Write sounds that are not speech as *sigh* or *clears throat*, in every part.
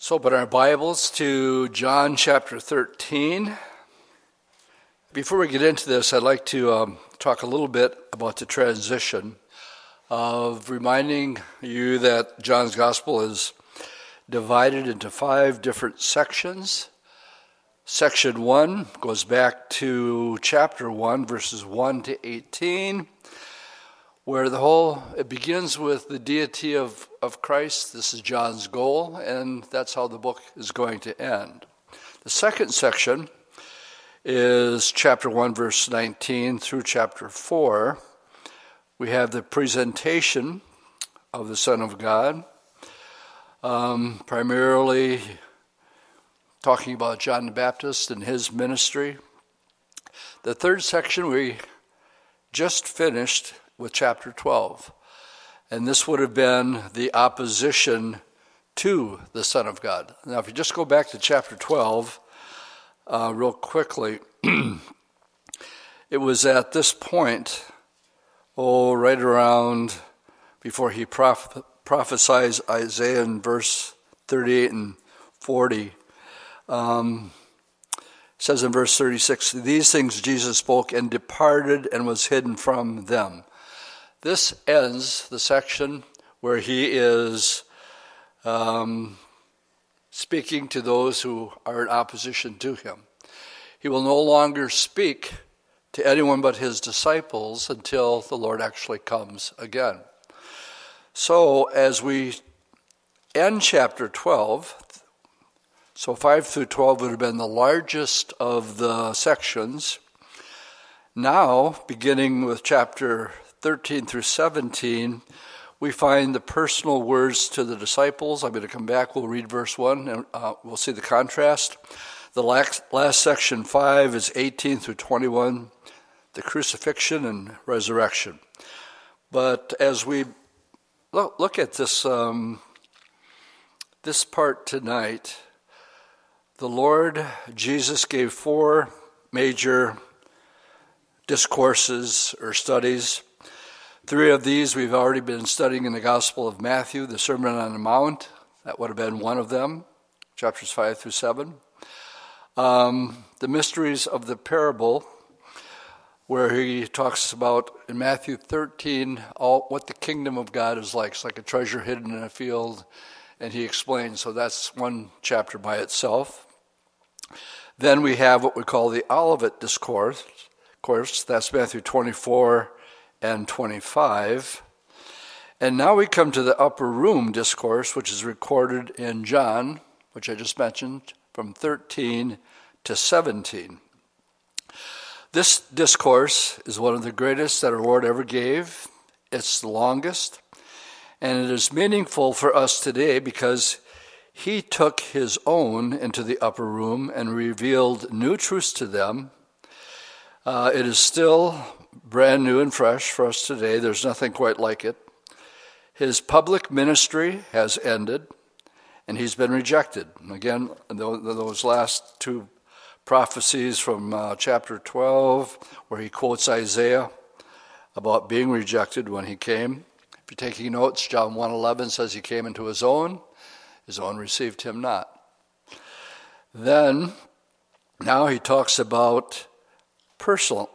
So, open our Bibles to John chapter 13. Before we get into this, I'd like to um, talk a little bit about the transition of reminding you that John's Gospel is divided into five different sections. Section 1 goes back to chapter 1, verses 1 to 18 where the whole it begins with the deity of, of Christ. This is John's goal, and that's how the book is going to end. The second section is chapter 1, verse 19 through chapter 4. We have the presentation of the Son of God, um, primarily talking about John the Baptist and his ministry. The third section we just finished with chapter 12. And this would have been the opposition to the Son of God. Now, if you just go back to chapter 12, uh, real quickly, *clears throat* it was at this point, oh, right around before he proph- prophesies Isaiah in verse 38 and 40. Um, says in verse 36 These things Jesus spoke and departed and was hidden from them. This ends the section where he is um, speaking to those who are in opposition to him. He will no longer speak to anyone but his disciples until the Lord actually comes again. So, as we end chapter 12, so 5 through 12 would have been the largest of the sections. Now, beginning with chapter 13 through 17, we find the personal words to the disciples. I'm going to come back, we'll read verse 1, and uh, we'll see the contrast. The last, last section, 5, is 18 through 21, the crucifixion and resurrection. But as we look, at this, um, this part tonight, the Lord Jesus gave four major discourses or studies. Three of these we've already been studying in the Gospel of Matthew, the Sermon on the Mount. That would have been one of them, chapters 5 through 7. Um, the mysteries of the parable, where he talks about in Matthew 13 all, what the kingdom of God is like. It's like a treasure hidden in a field, and he explains. So that's one chapter by itself. Then we have what we call the Olivet Discourse. Of Course, that's Matthew 24 and 25. And now we come to the upper room discourse, which is recorded in John, which I just mentioned, from 13 to 17. This discourse is one of the greatest that our Lord ever gave. It's the longest, and it is meaningful for us today because he took his own into the upper room and revealed new truths to them. Uh, it is still brand new and fresh for us today. There's nothing quite like it. His public ministry has ended, and he's been rejected. Again, those last two prophecies from uh, chapter 12, where he quotes Isaiah about being rejected when he came. If you're taking notes, John 1:11 says he came into his own, his own received him not. Then, now he talks about personal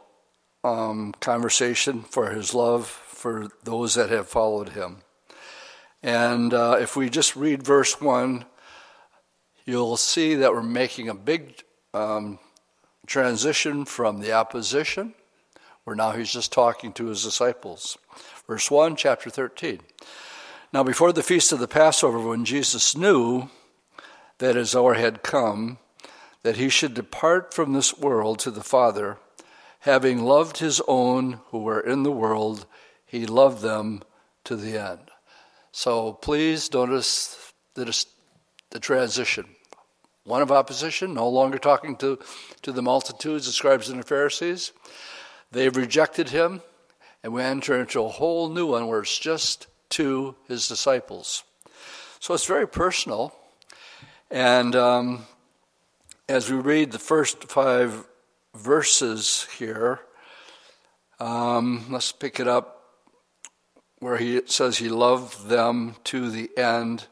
um, conversation for his love for those that have followed him. And uh, if we just read verse 1, you'll see that we're making a big um, transition from the opposition, where now he's just talking to his disciples. Verse 1, chapter 13. Now, before the feast of the Passover, when Jesus knew that his hour had come, that he should depart from this world to the Father, having loved his own who were in the world, he loved them to the end. So please notice the, the transition. One of opposition, no longer talking to, to the multitudes, the scribes and the Pharisees. They've rejected him, and we enter into a whole new one where it's just to his disciples. So it's very personal. And um, as we read the first five verses here. Um, let's pick it up where he says he loved them to the end.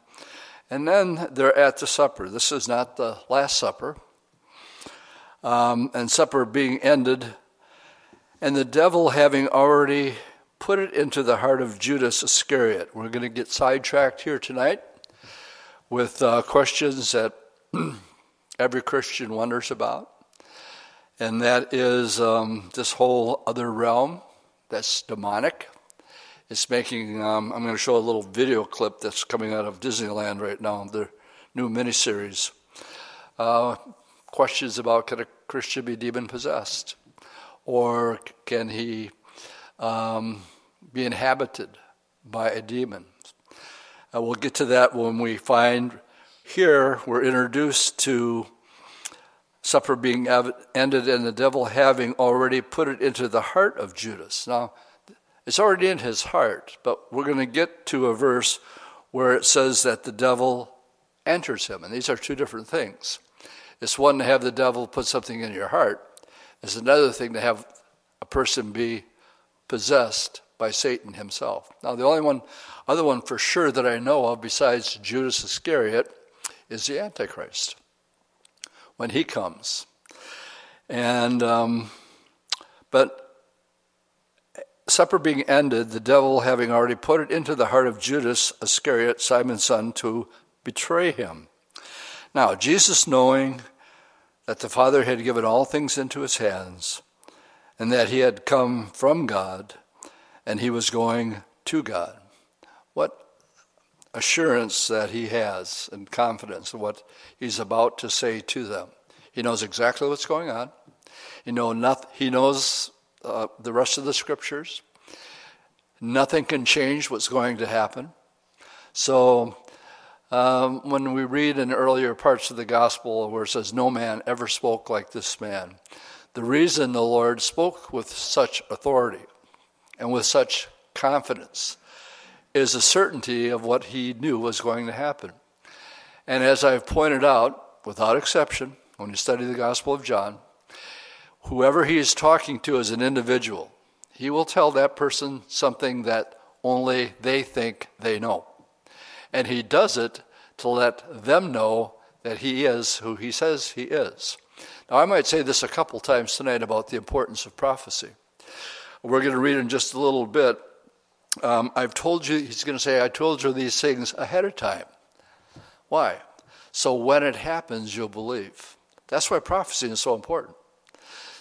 And then they're at the supper. This is not the Last Supper. Um, and supper being ended, and the devil having already put it into the heart of Judas Iscariot. We're going to get sidetracked here tonight with uh, questions that *clears throat* every Christian wonders about. And that is um, this whole other realm that's demonic. It's making, um, I'm going to show a little video clip that's coming out of Disneyland right now, the new miniseries. Uh, questions about can a Christian be demon possessed? Or can he um, be inhabited by a demon? Uh, we'll get to that when we find here we're introduced to supper being ended and the devil having already put it into the heart of Judas. Now, it's already in his heart, but we're going to get to a verse where it says that the devil enters him. And these are two different things. It's one to have the devil put something in your heart, it's another thing to have a person be possessed by Satan himself. Now, the only one, other one for sure that I know of besides Judas Iscariot is the Antichrist when he comes. And, um, but supper being ended, the devil having already put it into the heart of Judas Iscariot, Simon's son, to betray him. Now, Jesus, knowing that the Father had given all things into his hands, and that he had come from God, and he was going to God. Assurance that he has and confidence in what he's about to say to them. He knows exactly what's going on. He, know nothing, he knows uh, the rest of the scriptures. Nothing can change what's going to happen. So, um, when we read in earlier parts of the gospel where it says, No man ever spoke like this man, the reason the Lord spoke with such authority and with such confidence is a certainty of what he knew was going to happen. And as I've pointed out, without exception, when you study the Gospel of John, whoever he is talking to as an individual, he will tell that person something that only they think they know. And he does it to let them know that he is who he says he is. Now, I might say this a couple times tonight about the importance of prophecy. We're going to read in just a little bit. Um, I've told you, he's going to say, I told you these things ahead of time. Why? So when it happens, you'll believe. That's why prophecy is so important.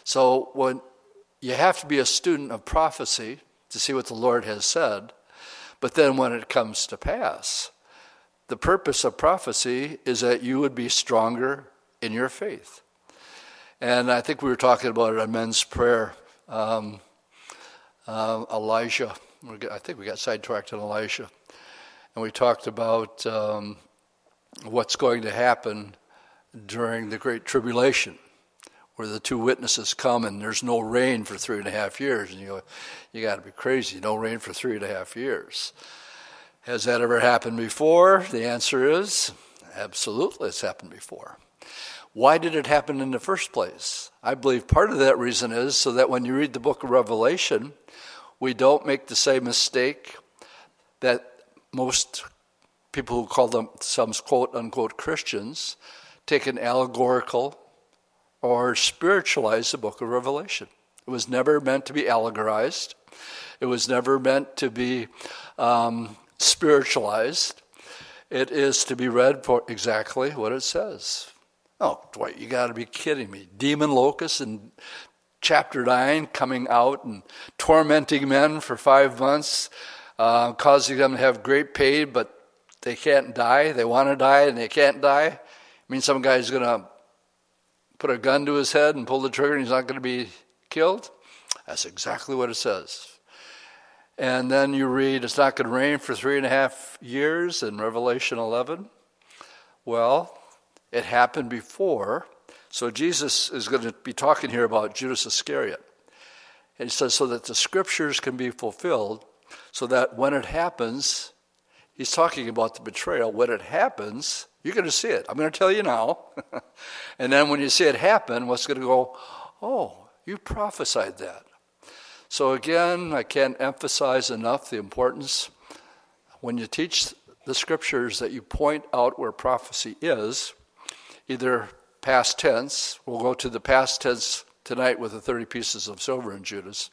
So when you have to be a student of prophecy to see what the Lord has said, but then when it comes to pass, the purpose of prophecy is that you would be stronger in your faith. And I think we were talking about it on men's prayer. Um, uh, Elijah, I think we got sidetracked on Elisha. And we talked about um, what's going to happen during the Great Tribulation where the two witnesses come and there's no rain for three and a half years. And you go, you got to be crazy. No rain for three and a half years. Has that ever happened before? The answer is absolutely, it's happened before. Why did it happen in the first place? I believe part of that reason is so that when you read the book of Revelation, we don't make the same mistake that most people who call themselves quote unquote Christians take an allegorical or spiritualize the book of Revelation. It was never meant to be allegorized, it was never meant to be um, spiritualized. It is to be read for exactly what it says. Oh, Dwight, you got to be kidding me. Demon locusts in chapter 9 coming out and tormenting men for five months, uh, causing them to have great pain, but they can't die. They want to die and they can't die. I mean, some guy's going to put a gun to his head and pull the trigger and he's not going to be killed? That's exactly what it says. And then you read, it's not going to rain for three and a half years in Revelation 11. Well, it happened before. So Jesus is going to be talking here about Judas Iscariot. And he says, so that the scriptures can be fulfilled, so that when it happens, he's talking about the betrayal. When it happens, you're going to see it. I'm going to tell you now. *laughs* and then when you see it happen, what's going to go, oh, you prophesied that. So again, I can't emphasize enough the importance when you teach the scriptures that you point out where prophecy is, either past tense, we'll go to the past tense tonight with the 30 pieces of silver in Judas,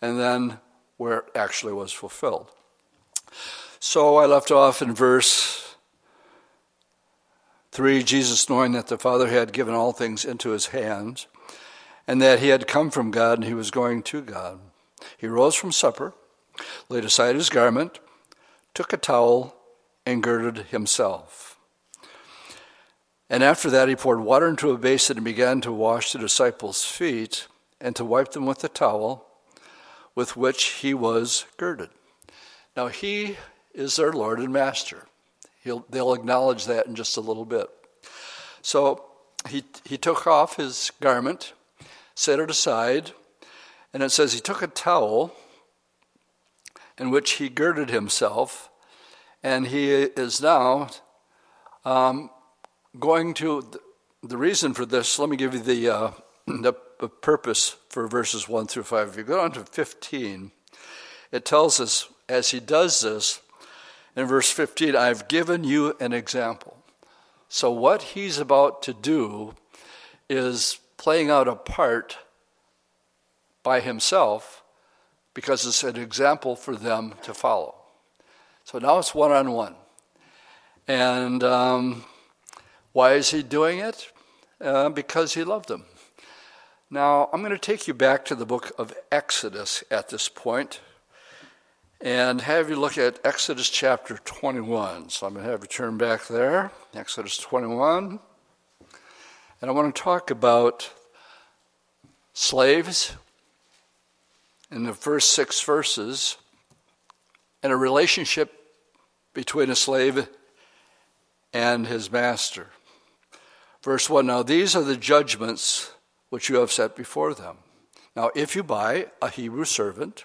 and then where it actually was fulfilled. So I left off in verse 3 Jesus, knowing that the Father had given all things into his hands, and that he had come from God and he was going to God. He rose from supper, laid aside his garment, took a towel, and girded himself. And after that, he poured water into a basin and began to wash the disciples' feet and to wipe them with the towel with which he was girded. Now, he is their Lord and Master. He'll, they'll acknowledge that in just a little bit. So he, he took off his garment, set it aside, and it says he took a towel in which he girded himself, and he is now um, going to. The reason for this, let me give you the, uh, *clears throat* the purpose for verses 1 through 5. If you go on to 15, it tells us as he does this, in verse 15, I've given you an example. So, what he's about to do is playing out a part by himself because it's an example for them to follow. So now it's one on one. And um, why is he doing it? Uh, because he loved them. Now, I'm going to take you back to the book of Exodus at this point and have you look at Exodus chapter 21. So I'm going to have you turn back there, Exodus 21. And I want to talk about slaves in the first six verses and a relationship between a slave and his master. Verse 1 Now these are the judgments which you have set before them. Now, if you buy a Hebrew servant,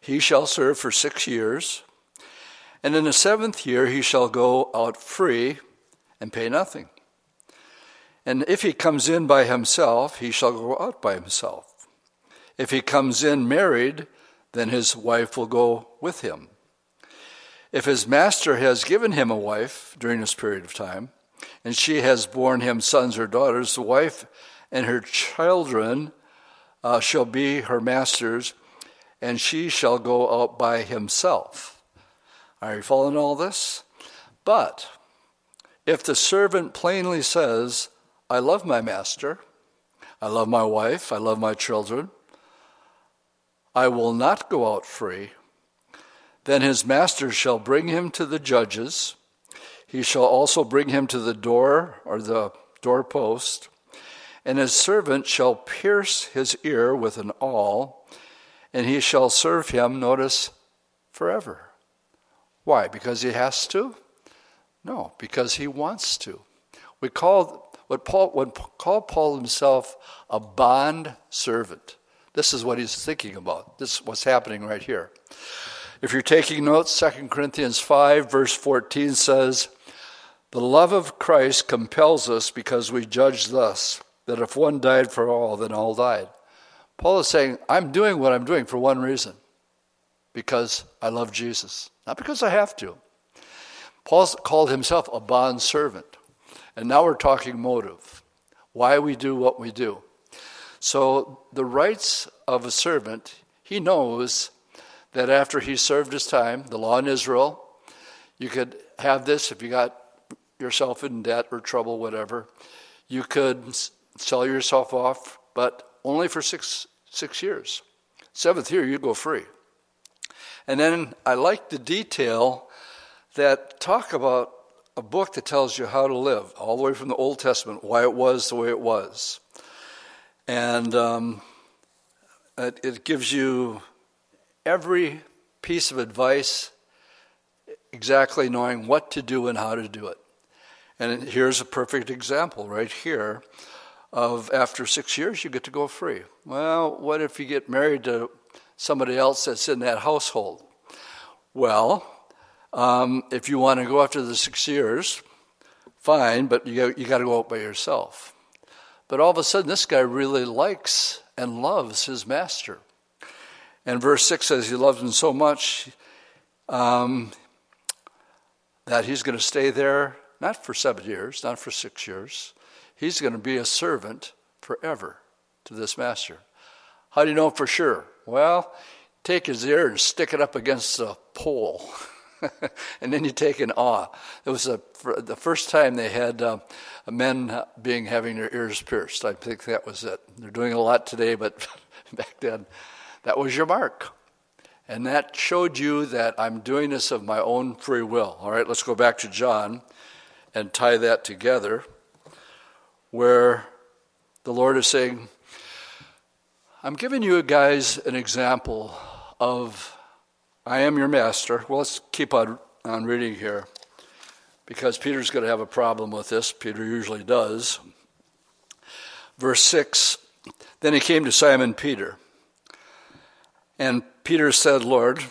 he shall serve for six years, and in the seventh year he shall go out free and pay nothing. And if he comes in by himself, he shall go out by himself. If he comes in married, then his wife will go with him. If his master has given him a wife during this period of time, and she has borne him sons or daughters, the wife and her children uh, shall be her master's, and she shall go out by himself. Are you following all this? But if the servant plainly says, I love my master, I love my wife, I love my children, I will not go out free. Then his master shall bring him to the judges. He shall also bring him to the door or the doorpost, and his servant shall pierce his ear with an awl, and he shall serve him, notice, forever. Why? Because he has to? No, because he wants to. We call what Paul would call Paul himself a bond servant. This is what he's thinking about. This is what's happening right here. If you're taking notes, 2 Corinthians 5, verse 14 says, The love of Christ compels us because we judge thus, that if one died for all, then all died. Paul is saying, I'm doing what I'm doing for one reason because I love Jesus, not because I have to. Paul called himself a bond servant. And now we're talking motive, why we do what we do. So, the rights of a servant, he knows that after he served his time, the law in Israel, you could have this if you got yourself in debt or trouble, whatever. You could sell yourself off, but only for six, six years. Seventh year, you go free. And then I like the detail that talk about a book that tells you how to live, all the way from the Old Testament, why it was the way it was. And um, it, it gives you every piece of advice, exactly knowing what to do and how to do it. And here's a perfect example right here of after six years, you get to go free. Well, what if you get married to somebody else that's in that household? Well, um, if you want to go after the six years, fine, but you, you got to go out by yourself. But all of a sudden, this guy really likes and loves his master. And verse 6 says he loves him so much, um, that he's going to stay there not for seven years, not for six years. He's going to be a servant forever to this master. How do you know for sure? Well, take his ear and stick it up against a pole. *laughs* and then you take an awl. It was a, the first time they had uh, men being having their ears pierced. I think that was it. They're doing a lot today, but *laughs* back then, that was your mark. And that showed you that I'm doing this of my own free will. All right, let's go back to John and tie that together, where the Lord is saying, I'm giving you guys an example of I am your master. Well, let's keep on, on reading here because Peter's going to have a problem with this. Peter usually does. Verse 6 Then he came to Simon Peter and Peter said, Lord, do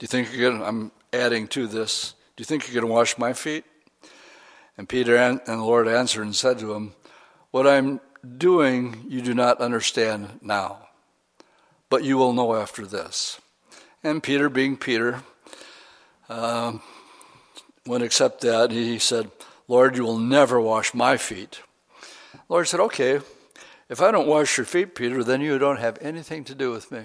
you think you're going to, I'm adding to this, do you think you're going to wash my feet? And Peter and the Lord answered and said to him, What I'm doing you do not understand now, but you will know after this. And Peter, being Peter, um, wouldn't accept that. He said, Lord, you will never wash my feet. The Lord said, Okay, if I don't wash your feet, Peter, then you don't have anything to do with me.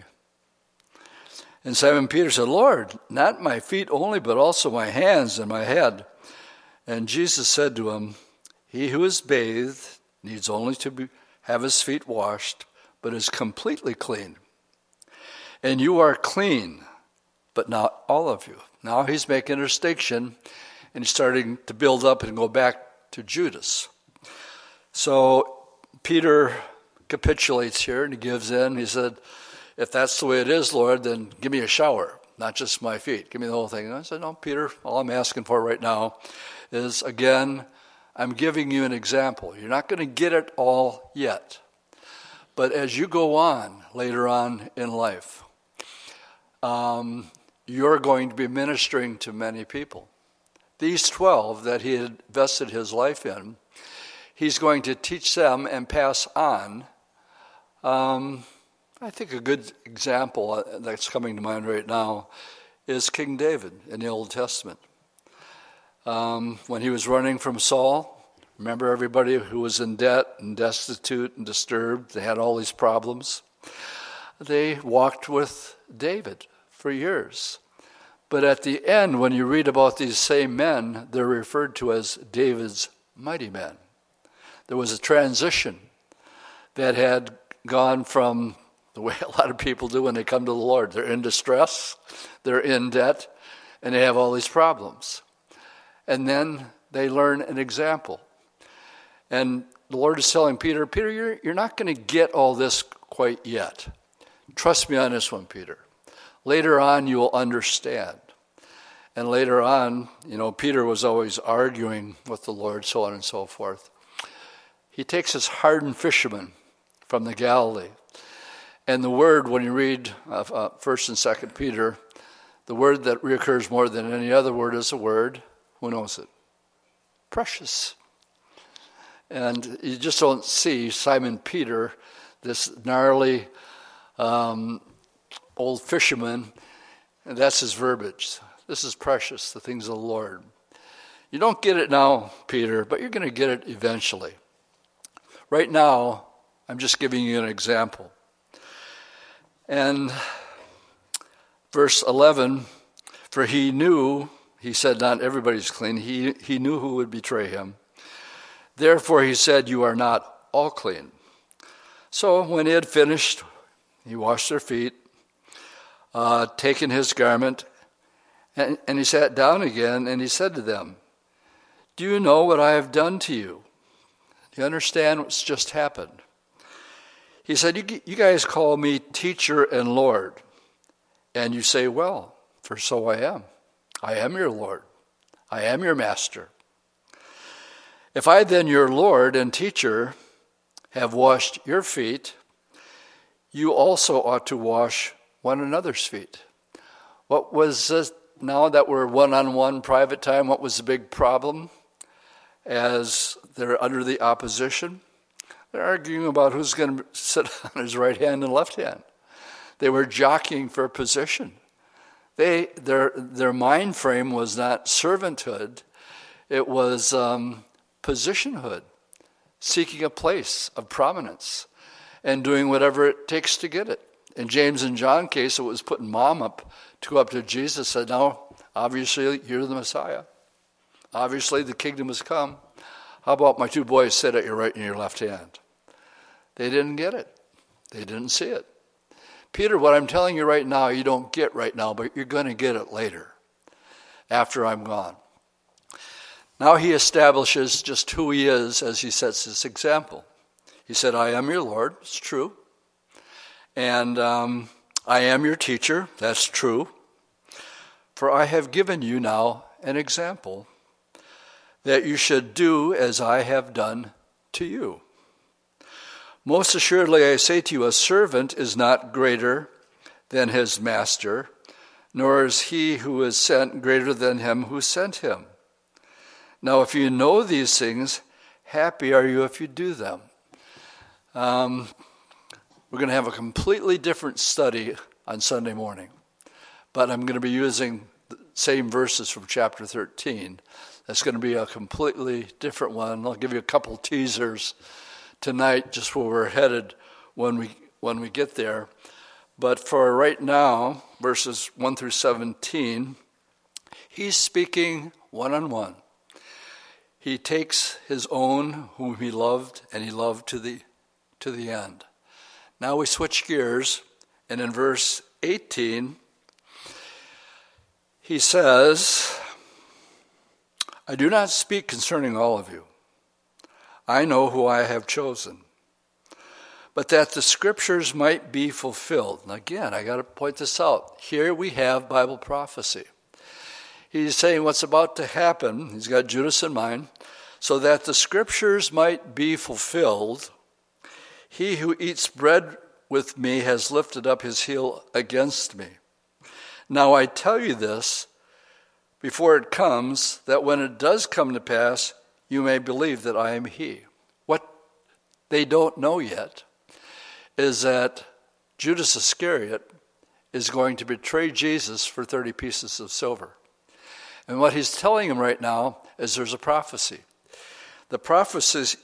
And Simon Peter said, Lord, not my feet only, but also my hands and my head. And Jesus said to him, He who is bathed needs only to be, have his feet washed, but is completely clean. And you are clean, but not all of you. Now he's making a distinction, and he's starting to build up and go back to Judas. So Peter capitulates here and he gives in. He said, if that's the way it is, Lord, then give me a shower, not just my feet. Give me the whole thing. And I said, No, Peter, all I'm asking for right now is, again, I'm giving you an example. You're not going to get it all yet. But as you go on later on in life, um, you're going to be ministering to many people. These 12 that he had vested his life in, he's going to teach them and pass on um, I think a good example uh, that's coming to mind right now is King David in the Old Testament. Um, when he was running from Saul, remember everybody who was in debt and destitute and disturbed, they had all these problems. They walked with David for years. But at the end, when you read about these same men, they're referred to as David's mighty men. There was a transition that had gone from the way *laughs* a lot of people do when they come to the Lord. They're in distress, they're in debt, and they have all these problems. And then they learn an example. And the Lord is telling Peter, Peter, you're, you're not going to get all this quite yet. Trust me on this one, Peter. Later on, you will understand. And later on, you know, Peter was always arguing with the Lord, so on and so forth. He takes his hardened fisherman from the Galilee and the word, when you read uh, uh, First and Second Peter, the word that reoccurs more than any other word is a word. Who knows it? Precious. And you just don't see Simon Peter, this gnarly um, old fisherman, and that's his verbiage. This is precious, the things of the Lord. You don't get it now, Peter, but you're going to get it eventually. Right now, I'm just giving you an example. And verse 11, for he knew, he said, not everybody's clean, he, he knew who would betray him. Therefore, he said, You are not all clean. So when he had finished, he washed their feet, uh, taken his garment, and, and he sat down again, and he said to them, Do you know what I have done to you? Do you understand what's just happened? He said, you, you guys call me teacher and Lord. And you say, Well, for so I am. I am your Lord. I am your master. If I then, your Lord and teacher, have washed your feet, you also ought to wash one another's feet. What was this, now that we're one on one private time, what was the big problem as they're under the opposition? They're arguing about who's going to sit *laughs* on his right hand and left hand. They were jockeying for position. They, their, their mind frame was not servanthood, it was um, positionhood, seeking a place of prominence and doing whatever it takes to get it. In James and John case, it was putting mom up to go up to Jesus and said, Now, obviously, you're the Messiah. Obviously, the kingdom has come. How about my two boys sit at your right and your left hand? They didn't get it. They didn't see it. Peter, what I'm telling you right now, you don't get right now, but you're going to get it later, after I'm gone. Now he establishes just who he is as he sets this example. He said, I am your Lord. It's true. And um, I am your teacher. That's true. For I have given you now an example that you should do as I have done to you. Most assuredly, I say to you, a servant is not greater than his master, nor is he who is sent greater than him who sent him. Now, if you know these things, happy are you if you do them. Um, we're going to have a completely different study on Sunday morning, but I'm going to be using the same verses from chapter 13. That's going to be a completely different one. I'll give you a couple teasers tonight, just where we're headed when we when we get there. But for right now, verses 1 through 17, he's speaking one on one. He takes his own whom he loved and he loved to the to the end. Now we switch gears and in verse 18 he says, I do not speak concerning all of you I know who I have chosen. But that the scriptures might be fulfilled. And again, I got to point this out. Here we have Bible prophecy. He's saying what's about to happen, he's got Judas in mind, so that the scriptures might be fulfilled. He who eats bread with me has lifted up his heel against me. Now I tell you this before it comes, that when it does come to pass, you may believe that I am He. What they don't know yet is that Judas Iscariot is going to betray Jesus for 30 pieces of silver. And what he's telling him right now is there's a prophecy. The prophecy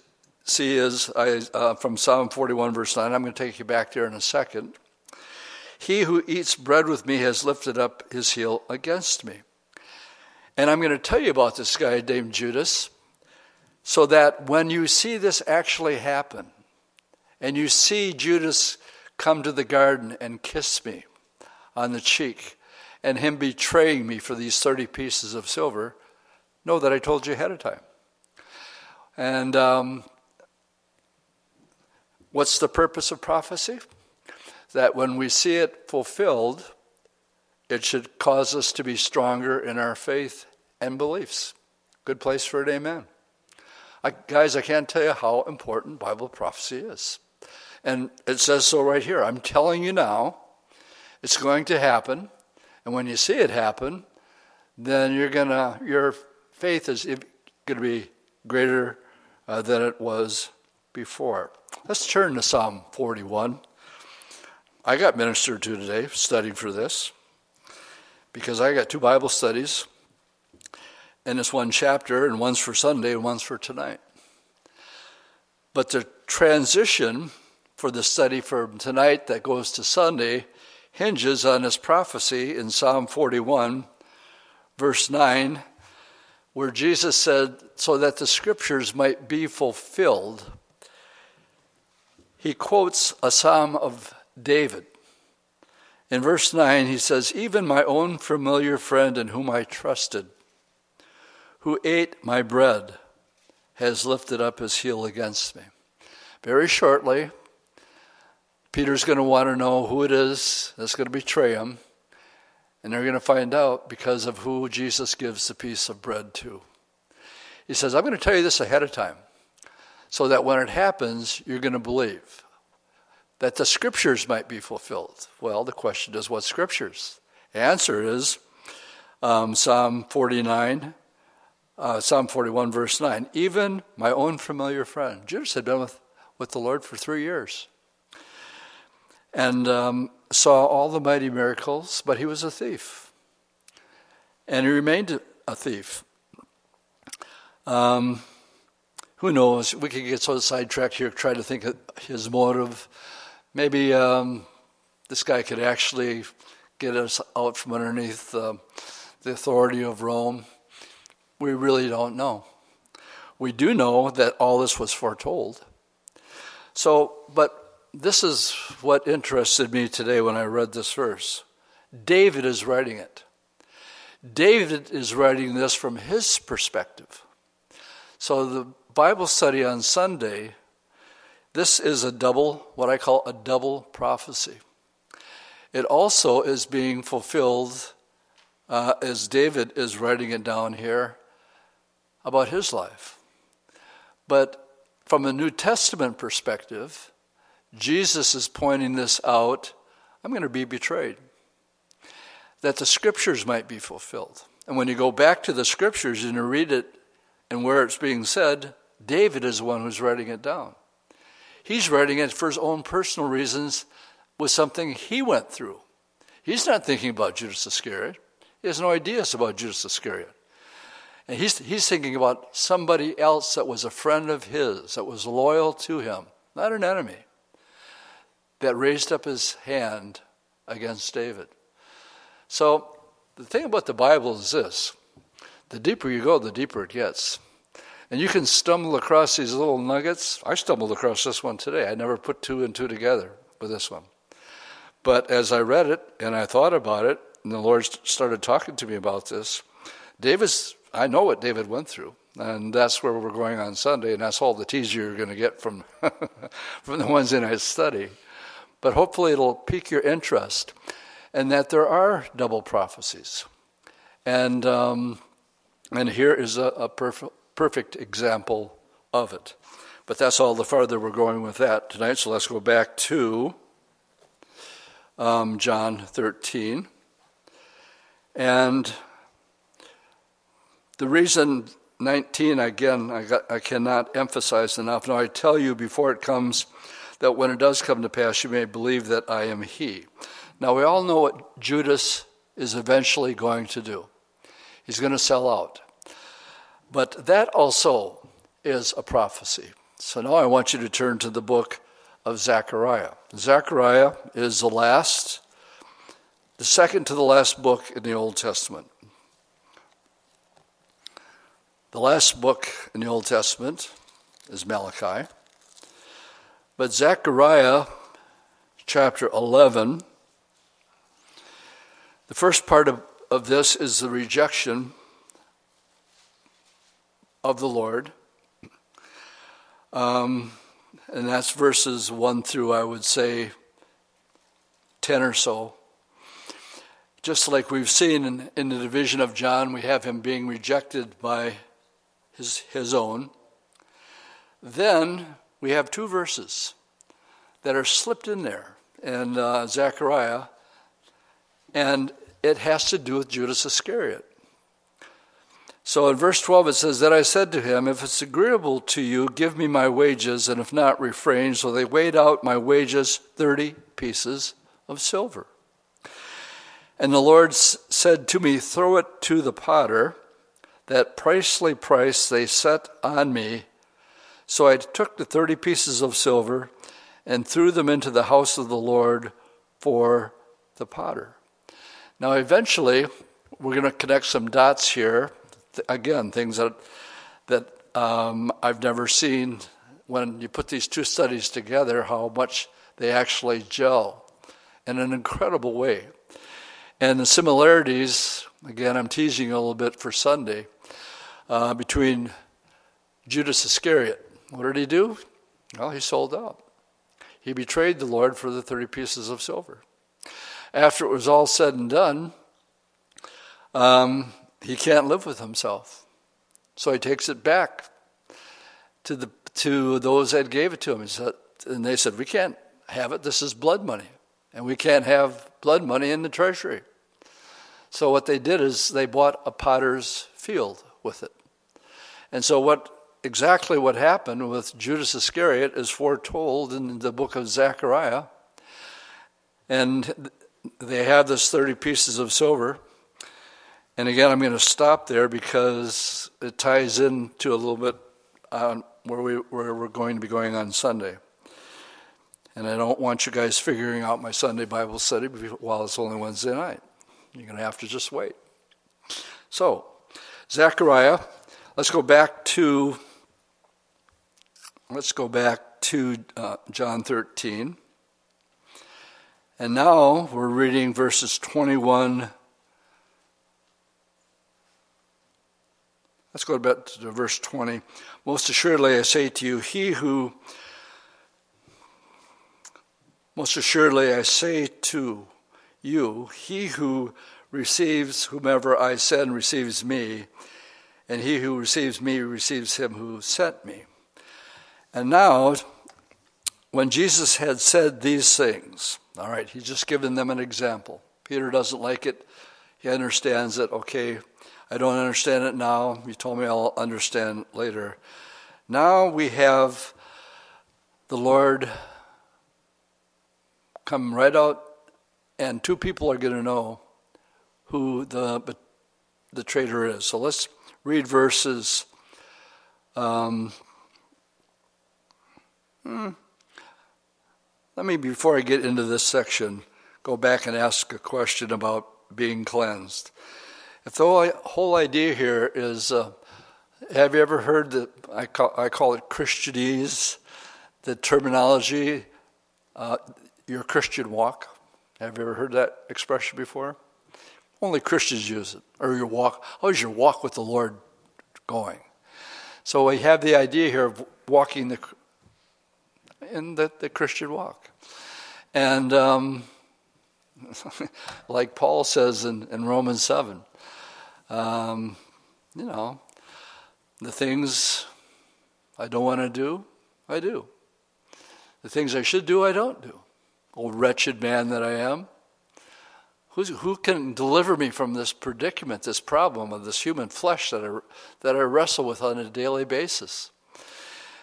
is uh, from Psalm 41, verse 9. I'm going to take you back there in a second. He who eats bread with me has lifted up his heel against me. And I'm going to tell you about this guy named Judas so that when you see this actually happen, and you see Judas come to the garden and kiss me on the cheek, and him betraying me for these 30 pieces of silver, know that I told you ahead of time. And um, what's the purpose of prophecy? That when we see it fulfilled, it should cause us to be stronger in our faith and beliefs. Good place for it, amen. I, guys, I can't tell you how important Bible prophecy is. And it says so right here. I'm telling you now, it's going to happen. And when you see it happen, then you're gonna your faith is going to be greater uh, than it was before. Let's turn to Psalm 41. I got ministered to today studying for this because I got two Bible studies and it's one chapter, and one's for Sunday and one's for tonight. But the transition for the study from tonight that goes to Sunday hinges on this prophecy in Psalm 41, verse 9, where Jesus said, So that the scriptures might be fulfilled. He quotes a psalm of David. In verse 9, he says, Even my own familiar friend in whom I trusted who ate my bread has lifted up his heel against me. Very shortly, Peter's going to want to know who it is that's going to betray him, and they're going to find out because of who Jesus gives the piece of bread to. He says, I'm going to tell you this ahead of time so that when it happens, you're going to believe that the scriptures might be fulfilled. Well, the question is, what scriptures? The answer is um, Psalm 49 uh, Psalm 41, verse 9. Even my own familiar friend. Judas had been with, with the Lord for three years and um, saw all the mighty miracles, but he was a thief. And he remained a thief. Um, who knows? We could get so sidetracked here, try to think of his motive. Maybe um, this guy could actually get us out from underneath uh, the authority of Rome. We really don't know. We do know that all this was foretold. So, but this is what interested me today when I read this verse. David is writing it. David is writing this from his perspective. So the Bible study on Sunday, this is a double, what I call a double prophecy. It also is being fulfilled uh, as David is writing it down here about his life. But from a New Testament perspective, Jesus is pointing this out I'm going to be betrayed, that the scriptures might be fulfilled. And when you go back to the scriptures and you read it and where it's being said, David is the one who's writing it down. He's writing it for his own personal reasons with something he went through. He's not thinking about Judas Iscariot. He has no ideas about Judas Iscariot. And he's, he's thinking about somebody else that was a friend of his, that was loyal to him, not an enemy, that raised up his hand against David. So the thing about the Bible is this the deeper you go, the deeper it gets. And you can stumble across these little nuggets. I stumbled across this one today. I never put two and two together with this one. But as I read it and I thought about it, and the Lord started talking to me about this, David's, I know what David went through. And that's where we're going on Sunday, and that's all the teaser you're going to get from, *laughs* from the ones in I study. But hopefully it'll pique your interest, and that there are double prophecies. And, um, and here is a, a perfect, perfect example of it. But that's all the farther we're going with that tonight, so let's go back to um, John 13. And the reason 19, again, I, got, I cannot emphasize enough. Now, I tell you before it comes that when it does come to pass, you may believe that I am He. Now, we all know what Judas is eventually going to do. He's going to sell out. But that also is a prophecy. So now I want you to turn to the book of Zechariah. Zechariah is the last, the second to the last book in the Old Testament. The last book in the Old Testament is Malachi. But Zechariah chapter 11, the first part of, of this is the rejection of the Lord. Um, and that's verses 1 through, I would say, 10 or so. Just like we've seen in, in the division of John, we have him being rejected by his, his own. Then we have two verses that are slipped in there in uh, Zechariah, and it has to do with Judas Iscariot. So in verse 12 it says, That I said to him, If it's agreeable to you, give me my wages, and if not, refrain. So they weighed out my wages, 30 pieces of silver. And the Lord said to me, Throw it to the potter, that pricely price they set on me. So I took the 30 pieces of silver and threw them into the house of the Lord for the potter. Now, eventually, we're going to connect some dots here again, things that, that um, I've never seen when you put these two studies together, how much they actually gel in an incredible way. And the similarities, again, I'm teasing a little bit for Sunday, uh, between Judas Iscariot. What did he do? Well, he sold out. He betrayed the Lord for the 30 pieces of silver. After it was all said and done, um, he can't live with himself. So he takes it back to the to those that gave it to him. Said, and they said, We can't have it. This is blood money. And we can't have blood money in the treasury. So what they did is they bought a potter's field with it. And so what exactly what happened with Judas Iscariot is foretold in the book of Zechariah. And they have this 30 pieces of silver And again, I'm going to stop there because it ties into a little bit on where, we, where we're going to be going on Sunday. And I don't want you guys figuring out my Sunday Bible study while it's only Wednesday night. You're going to have to just wait. So, Zechariah, let's go back to let's go back to uh, John 13. And now we're reading verses 21. Let's go back to verse 20. Most assuredly, I say to you, he who, most assuredly, I say to you, he who receives whomever I send receives me, and he who receives me receives him who sent me. And now, when Jesus had said these things, all right, he's just given them an example. Peter doesn't like it. He understands it. Okay, I don't understand it now. You told me I'll understand later. Now we have the Lord come right out, and two people are going to know who the, the traitor is. So let's read verses. Um, hmm, let me, before I get into this section, go back and ask a question about being cleansed. If the whole idea here is, uh, have you ever heard that I call, I call it Christianese, the terminology, uh, your Christian walk? Have you ever heard that expression before? Only Christians use it. Or your walk, how's your walk with the Lord going? So we have the idea here of walking the, in the, the Christian walk. And um, *laughs* like Paul says in, in Romans 7, um, you know, the things I don't want to do, I do. The things I should do, I don't do. Oh, wretched man that I am. Who's, who can deliver me from this predicament, this problem of this human flesh that I, that I wrestle with on a daily basis?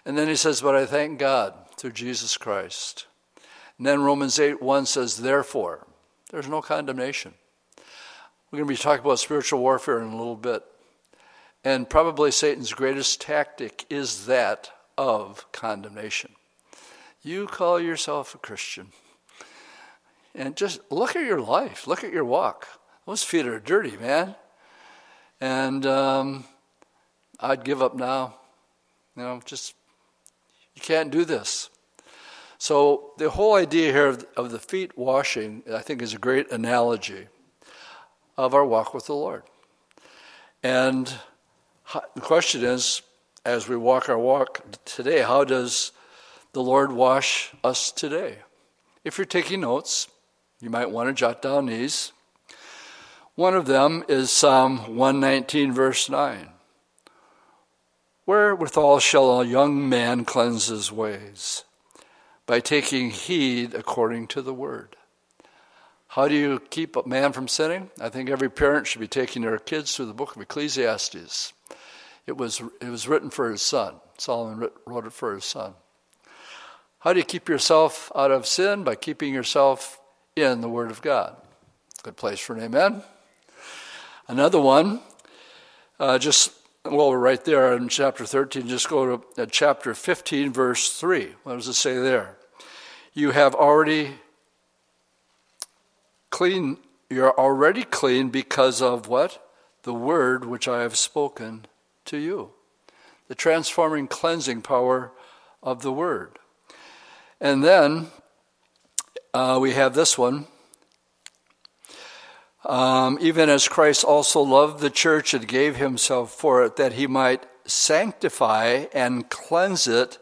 And then he says, But I thank God through Jesus Christ. And then Romans 8 1 says, Therefore, there's no condemnation. We're going to be talking about spiritual warfare in a little bit. And probably Satan's greatest tactic is that of condemnation. You call yourself a Christian. And just look at your life, look at your walk. Those feet are dirty, man. And um, I'd give up now. You know, just, you can't do this. So, the whole idea here of, of the feet washing, I think, is a great analogy of our walk with the Lord. And the question is, as we walk our walk today, how does the Lord wash us today? If you're taking notes, you might want to jot down these. One of them is Psalm 119, verse 9. Wherewithal shall a young man cleanse his ways? By taking heed according to the word. How do you keep a man from sinning? I think every parent should be taking their kids through the book of Ecclesiastes. It was, it was written for his son. Solomon wrote it for his son. How do you keep yourself out of sin? By keeping yourself in the Word of God. Good place for an amen. Another one, uh, just, well, we're right there in chapter 13. Just go to uh, chapter 15, verse 3. What does it say there? You have already clean, you're already clean because of what? The word which I have spoken to you. The transforming, cleansing power of the word. And then uh, we have this one. Um, even as Christ also loved the church and gave himself for it, that he might sanctify and cleanse it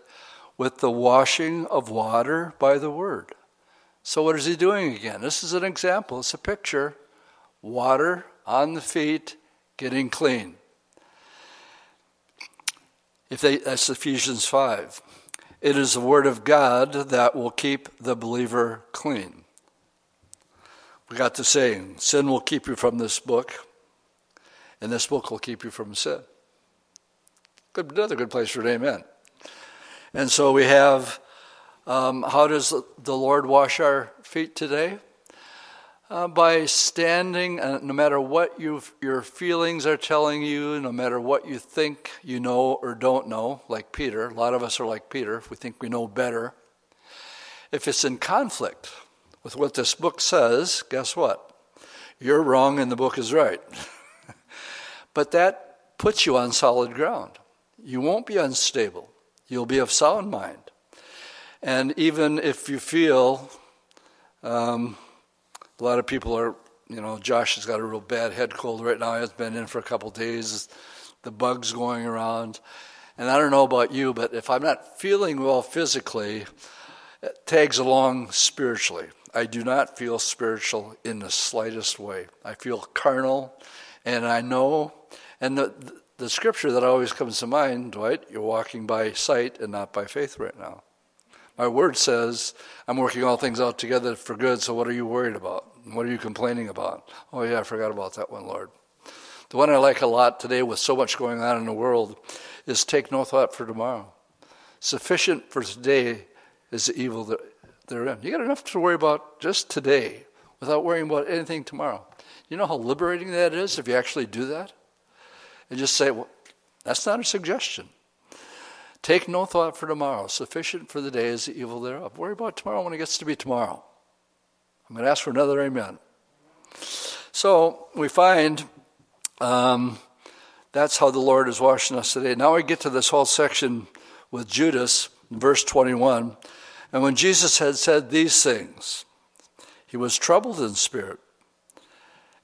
with the washing of water by the word. So, what is he doing again? This is an example, it's a picture. Water on the feet, getting clean. If they, that's Ephesians 5. It is the Word of God that will keep the believer clean. We got the saying sin will keep you from this book, and this book will keep you from sin. Good, another good place for an amen. And so we have um, how does the Lord wash our feet today? Uh, by standing, uh, no matter what your feelings are telling you, no matter what you think you know or don't know, like Peter, a lot of us are like Peter, we think we know better. If it's in conflict with what this book says, guess what? You're wrong and the book is right. *laughs* but that puts you on solid ground. You won't be unstable, you'll be of sound mind. And even if you feel, um, a lot of people are, you know, Josh has got a real bad head cold right now. He's been in for a couple days. The bugs going around. And I don't know about you, but if I'm not feeling well physically, it tags along spiritually. I do not feel spiritual in the slightest way. I feel carnal, and I know, and the, the scripture that always comes to mind, Dwight, you're walking by sight and not by faith right now. My word says, I'm working all things out together for good, so what are you worried about? What are you complaining about? Oh, yeah, I forgot about that one, Lord. The one I like a lot today with so much going on in the world is take no thought for tomorrow. Sufficient for today is the evil that they're in. You got enough to worry about just today without worrying about anything tomorrow. You know how liberating that is if you actually do that? And just say, well, that's not a suggestion. Take no thought for tomorrow. Sufficient for the day is the evil thereof. Worry about tomorrow when it gets to be tomorrow. I'm going to ask for another amen. So we find um, that's how the Lord is washing us today. Now we get to this whole section with Judas, verse 21. And when Jesus had said these things, he was troubled in spirit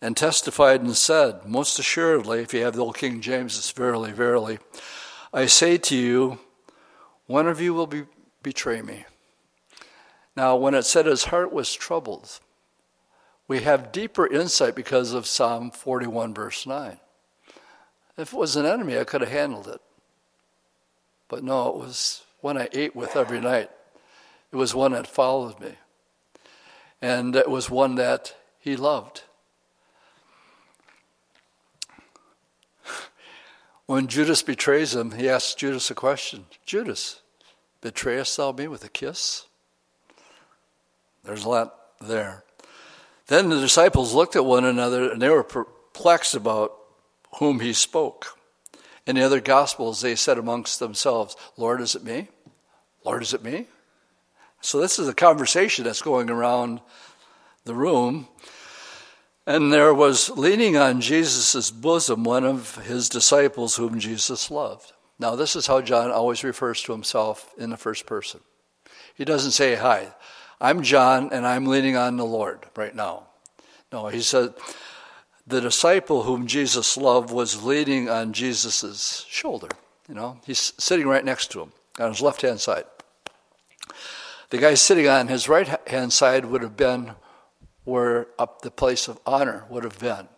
and testified and said, Most assuredly, if you have the old King James, it's verily, verily, I say to you, one of you will be, betray me. Now, when it said his heart was troubled, we have deeper insight because of Psalm 41, verse 9. If it was an enemy, I could have handled it. But no, it was one I ate with every night. It was one that followed me. And it was one that he loved. When Judas betrays him, he asks Judas a question Judas, betrayest thou me with a kiss? There's a lot there. Then the disciples looked at one another and they were perplexed about whom he spoke. In the other Gospels, they said amongst themselves, Lord, is it me? Lord, is it me? So this is a conversation that's going around the room. And there was leaning on Jesus' bosom one of his disciples whom Jesus loved. Now, this is how John always refers to himself in the first person. He doesn't say, Hi, I'm John and I'm leaning on the Lord right now. No, he said, the disciple whom Jesus loved was leaning on Jesus' shoulder. You know, he's sitting right next to him on his left hand side. The guy sitting on his right hand side would have been where up the place of honor would have been.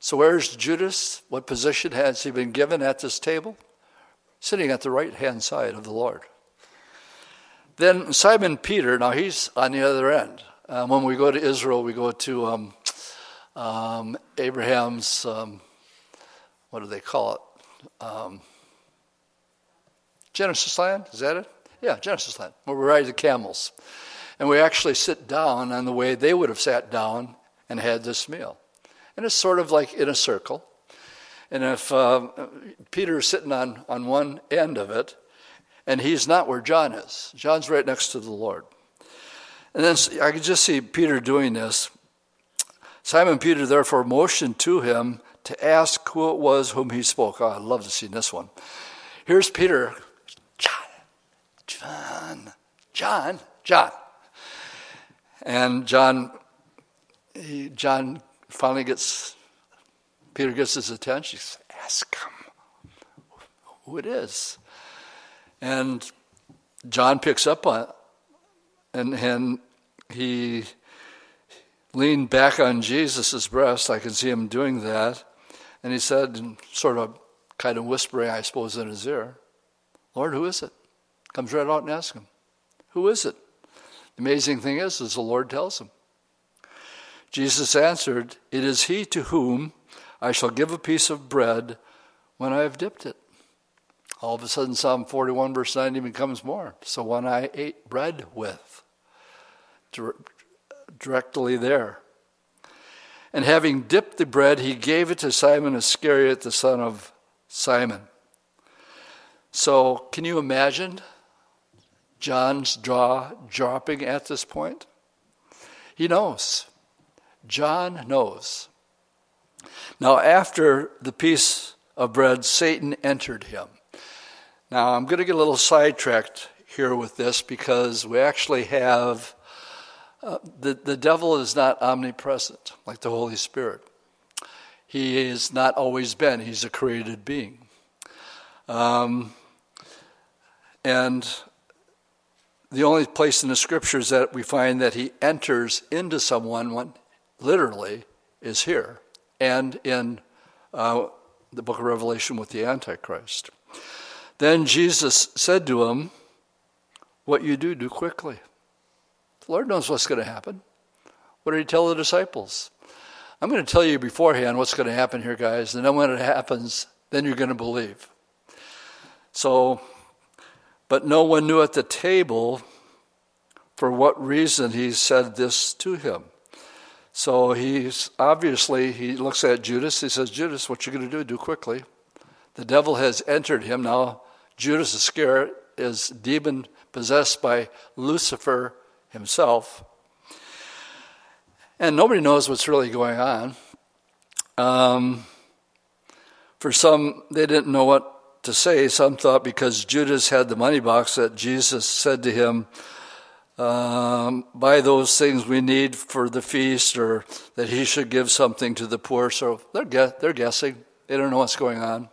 So where's Judas? What position has he been given at this table? Sitting at the right hand side of the Lord. Then Simon Peter, now he's on the other end. Um, when we go to Israel, we go to um, um, Abraham's, um, what do they call it? Um, Genesis land, is that it? Yeah, Genesis land, where we ride the camels. And we actually sit down on the way they would have sat down and had this meal. And it's sort of like in a circle. And if uh, Peter is sitting on, on one end of it, and he's not where John is, John's right next to the Lord. And then I could just see Peter doing this. Simon Peter therefore motioned to him to ask who it was whom he spoke. Oh, I'd love to see this one. Here's Peter. John, John, John, John. And John, he, John finally gets, Peter gets his attention. He says, Ask him who it is. And John picks up on it, and, and he leaned back on Jesus' breast. I can see him doing that. And he said, sort of kind of whispering, I suppose, in his ear, Lord, who is it? Comes right out and asks him, Who is it? The amazing thing is, is the Lord tells him. Jesus answered, It is he to whom I shall give a piece of bread when I have dipped it. All of a sudden, Psalm 41, verse 90 becomes more. So when I ate bread with, directly there. And having dipped the bread, he gave it to Simon Iscariot, the son of Simon. So, can you imagine John's jaw dropping at this point? He knows. John knows. Now, after the piece of bread, Satan entered him. Now, I'm going to get a little sidetracked here with this because we actually have uh, the, the devil is not omnipresent like the Holy Spirit. He has not always been, he's a created being. Um, and the only place in the scriptures that we find that he enters into someone, literally, is here and in uh, the book of Revelation with the Antichrist. Then Jesus said to him, What you do, do quickly. The Lord knows what's going to happen. What did he tell the disciples? I'm going to tell you beforehand what's going to happen here, guys, and then when it happens, then you're going to believe. So, but no one knew at the table for what reason he said this to him. So he's obviously, he looks at Judas. He says, Judas, what you going to do? Do quickly. The devil has entered him. Now, Judas Iscariot is demon possessed by Lucifer himself. And nobody knows what's really going on. Um, for some, they didn't know what to say. Some thought because Judas had the money box that Jesus said to him, um, buy those things we need for the feast, or that he should give something to the poor. So they're, they're guessing. They don't know what's going on.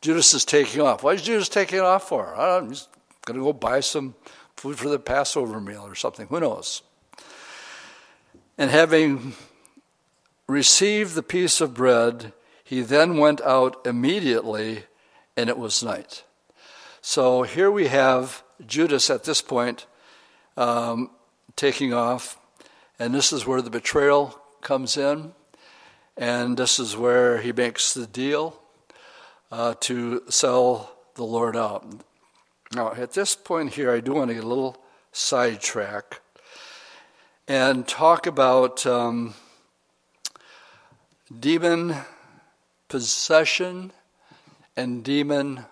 Judas is taking off. Why is Judas taking off for? I don't know, he's going to go buy some food for the Passover meal or something. Who knows? And having received the piece of bread, he then went out immediately, and it was night. So here we have Judas at this point um, taking off. And this is where the betrayal comes in. And this is where he makes the deal uh, to sell the Lord out. Now, at this point here, I do want to get a little sidetrack and talk about um, demon possession and demon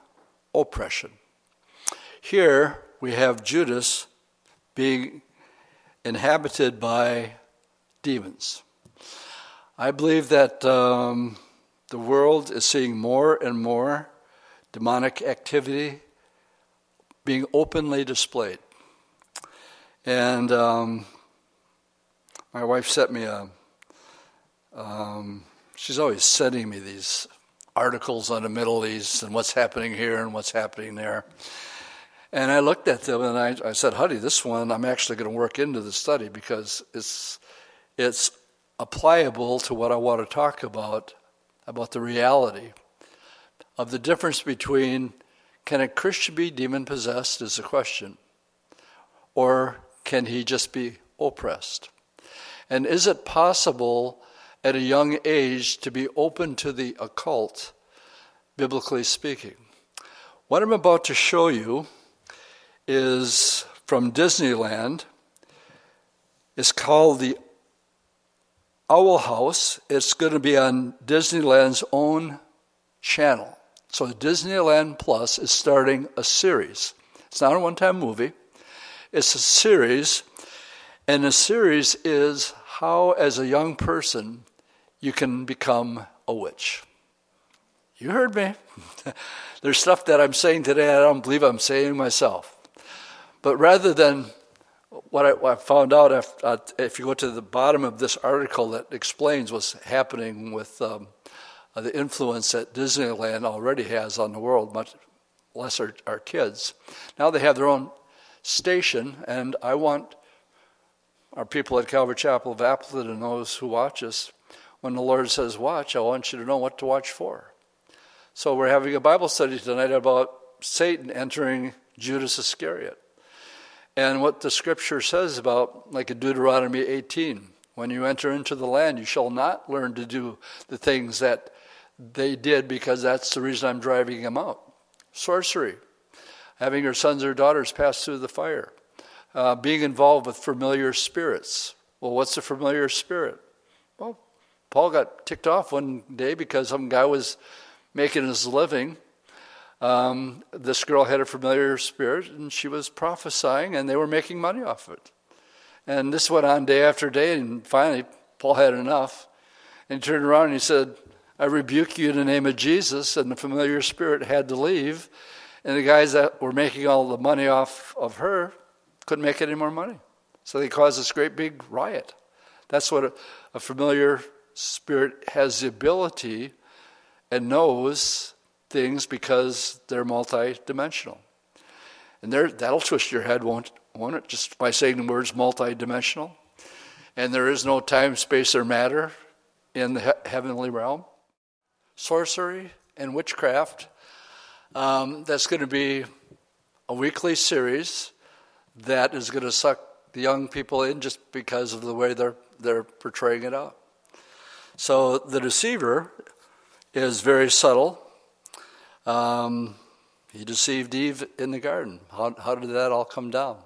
oppression. Here we have Judas being inhabited by demons. I believe that um, the world is seeing more and more demonic activity being openly displayed. And um, my wife sent me a, um, she's always sending me these articles on the Middle East and what's happening here and what's happening there. And I looked at them and I, I said, honey, this one I'm actually going to work into the study because it's, it's applicable to what I want to talk about, about the reality of the difference between can a Christian be demon possessed is a question, or can he just be oppressed? And is it possible at a young age to be open to the occult, biblically speaking? What I'm about to show you is from Disneyland. It's called the Owl House. It's going to be on Disneyland's own channel. So Disneyland Plus is starting a series. It's not a one time movie, it's a series. And the series is how, as a young person, you can become a witch. You heard me. *laughs* There's stuff that I'm saying today I don't believe I'm saying myself. But rather than what I, what I found out, if, uh, if, you go to the bottom of this article that explains what's happening with um, uh, the influence that Disneyland already has on the world, much less our, our kids. Now they have their own station, and I want our people at Calvary Chapel of Appleton and those who watch us, when the Lord says watch, I want you to know what to watch for. So we're having a Bible study tonight about Satan entering Judas Iscariot. And what the scripture says about, like in Deuteronomy 18, when you enter into the land, you shall not learn to do the things that they did because that's the reason I'm driving them out. Sorcery, having your sons or daughters pass through the fire, uh, being involved with familiar spirits. Well, what's a familiar spirit? Paul got ticked off one day because some guy was making his living. Um, this girl had a familiar spirit and she was prophesying, and they were making money off it. And this went on day after day, and finally, Paul had enough. And he turned around and he said, I rebuke you in the name of Jesus. And the familiar spirit had to leave. And the guys that were making all the money off of her couldn't make any more money. So they caused this great big riot. That's what a, a familiar spirit has the ability and knows things because they're multidimensional. And that'll twist your head, won't, won't it? Just by saying the words multidimensional. And there is no time, space, or matter in the he- heavenly realm. Sorcery and witchcraft. Um, that's going to be a weekly series that is going to suck the young people in just because of the way they're, they're portraying it out. So the deceiver is very subtle. Um, he deceived Eve in the garden. How, how, did that all come down?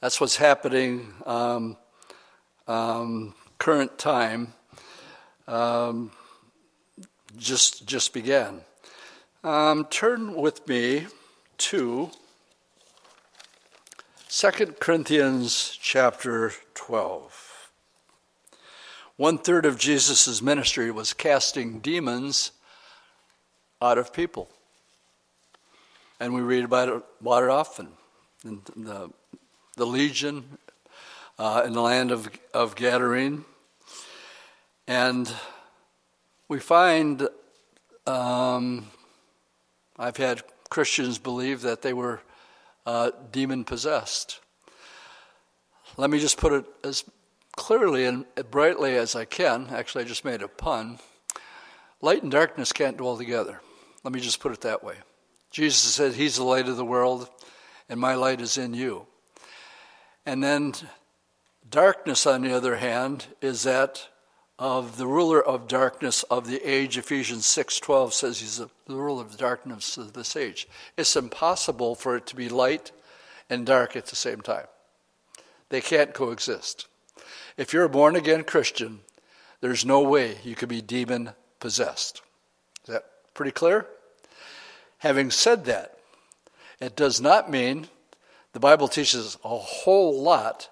That's what's happening um, um, current time. Um, just just began. Um, turn with me to 2 Corinthians chapter 12. One third of Jesus' ministry was casting demons out of people. And we read about it, about it often. In the, the legion uh, in the land of, of Gadarene. And we find um, I've had Christians believe that they were uh, demon possessed. Let me just put it as clearly and brightly as I can. Actually, I just made a pun. Light and darkness can't dwell together. Let me just put it that way. Jesus said, He's the light of the world, and my light is in you. And then darkness, on the other hand, is that of the ruler of darkness of the age. Ephesians 6:12 says he's the ruler of darkness of this age. It's impossible for it to be light and dark at the same time. They can't coexist. If you're a born again Christian, there's no way you could be demon possessed. Is that pretty clear? Having said that, it does not mean the Bible teaches a whole lot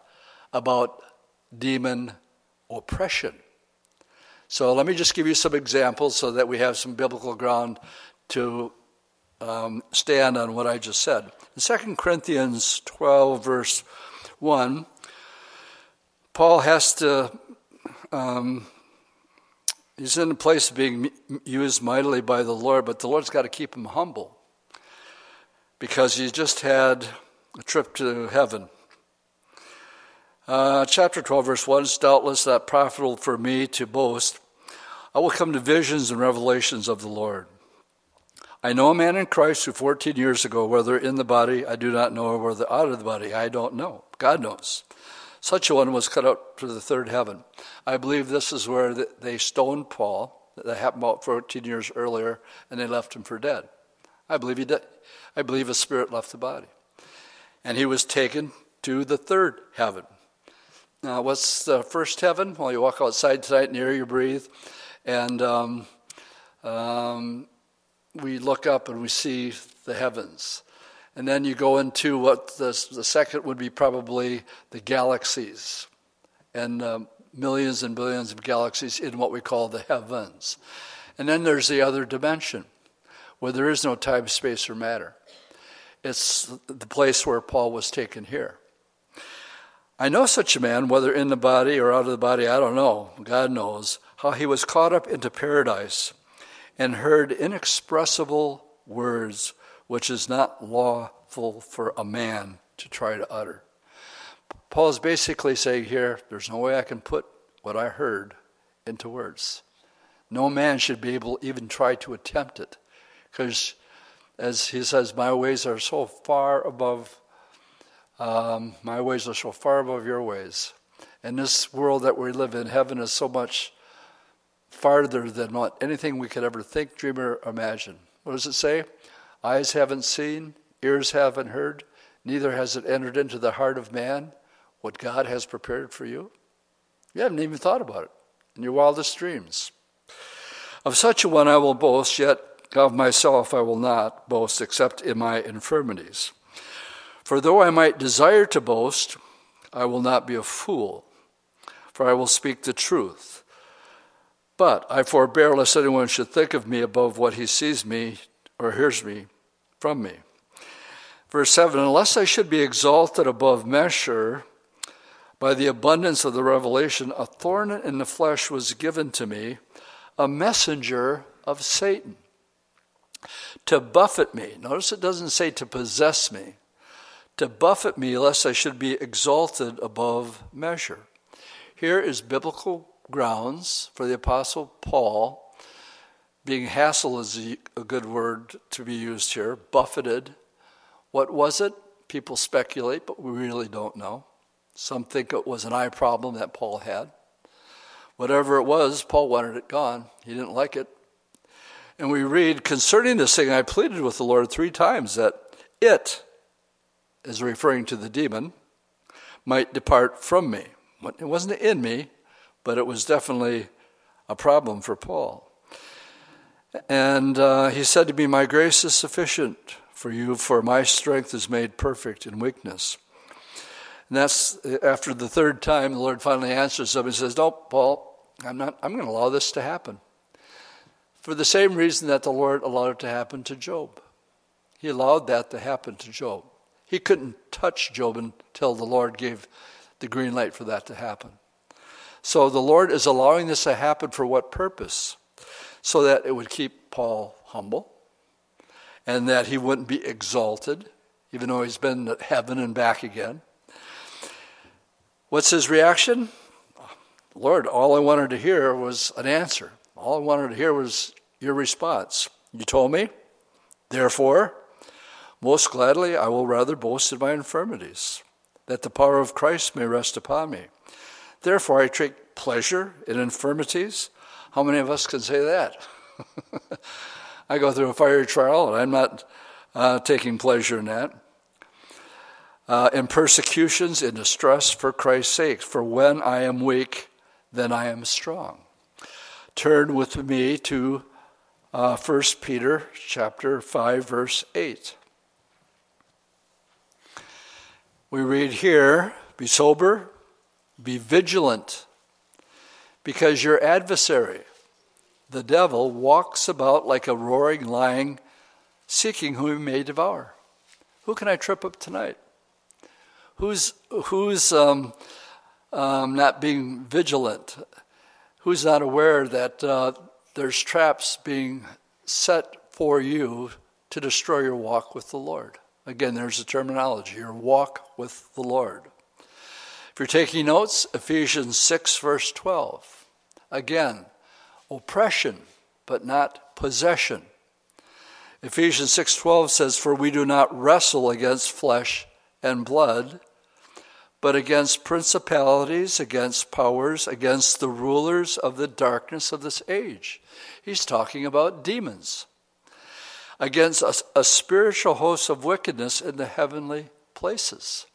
about demon oppression. So let me just give you some examples so that we have some biblical ground to um, stand on what I just said. In 2 Corinthians 12, verse 1, Paul has to, um, he's in a place of being used mightily by the Lord, but the Lord's got to keep him humble because he just had a trip to heaven. Uh, chapter 12, verse 1 is doubtless that profitable for me to boast. I will come to visions and revelations of the Lord. I know a man in Christ who 14 years ago, whether in the body, I do not know, or whether out of the body, I don't know. God knows. Such a one was cut up to the third heaven. I believe this is where they stoned Paul. That happened about 14 years earlier, and they left him for dead. I believe he did. I believe his spirit left the body. And he was taken to the third heaven. Now, what's the first heaven? Well, you walk outside tonight and air you breathe. And um, um, we look up and we see the heavens. And then you go into what the, the second would be probably the galaxies and um, millions and billions of galaxies in what we call the heavens. And then there's the other dimension where there is no time, space, or matter. It's the place where Paul was taken here. I know such a man, whether in the body or out of the body, I don't know. God knows how he was caught up into paradise and heard inexpressible words which is not lawful for a man to try to utter. Paul is basically saying here there's no way I can put what I heard into words. No man should be able to even try to attempt it because, as he says, my ways are so far above, um, my ways are so far above your ways. And this world that we live in, heaven is so much farther than what anything we could ever think, dream, or imagine. What does it say? Eyes haven't seen, ears haven't heard, neither has it entered into the heart of man what God has prepared for you. You haven't even thought about it. in your wildest dreams. Of such a one I will boast, yet of myself I will not boast except in my infirmities. For though I might desire to boast, I will not be a fool, for I will speak the truth. But I forbear lest anyone should think of me above what he sees me or hears me from me. Verse 7 Unless I should be exalted above measure by the abundance of the revelation, a thorn in the flesh was given to me, a messenger of Satan, to buffet me. Notice it doesn't say to possess me, to buffet me lest I should be exalted above measure. Here is biblical grounds for the Apostle Paul being hassled is a good word to be used here, buffeted. What was it? People speculate, but we really don't know. Some think it was an eye problem that Paul had. Whatever it was, Paul wanted it gone. He didn't like it. And we read, concerning this thing, I pleaded with the Lord three times that it, is referring to the demon, might depart from me. It wasn't in me, but it was definitely a problem for Paul. And uh, he said to me, My grace is sufficient for you, for my strength is made perfect in weakness. And that's after the third time, the Lord finally answers him and says, No, Paul, I'm not, I'm going to allow this to happen. For the same reason that the Lord allowed it to happen to Job. He allowed that to happen to Job. He couldn't touch Job until the Lord gave the green light for that to happen. So the Lord is allowing this to happen for what purpose? So that it would keep Paul humble and that he wouldn't be exalted, even though he's been to heaven and back again. What's his reaction? Lord, all I wanted to hear was an answer. All I wanted to hear was your response. You told me, therefore, most gladly I will rather boast in my infirmities, that the power of Christ may rest upon me. Therefore I take pleasure in infirmities how many of us can say that? *laughs* I go through a fire trial and I'm not uh, taking pleasure in that. Uh, in persecutions, in distress for Christ's sake. For when I am weak, then I am strong. Turn with me to uh, 1 Peter chapter 5, verse 8. We read here, be sober, be vigilant because your adversary, the devil, walks about like a roaring lion, seeking whom he may devour. Who can I trip up tonight? Who's, who's um, um, not being vigilant? Who's not aware that uh, there's traps being set for you to destroy your walk with the Lord? Again, there's the terminology your walk with the Lord. If you're taking notes, Ephesians 6, verse 12. Again, oppression, but not possession. Ephesians 6:12 says for we do not wrestle against flesh and blood but against principalities against powers against the rulers of the darkness of this age he's talking about demons against a, a spiritual host of wickedness in the heavenly places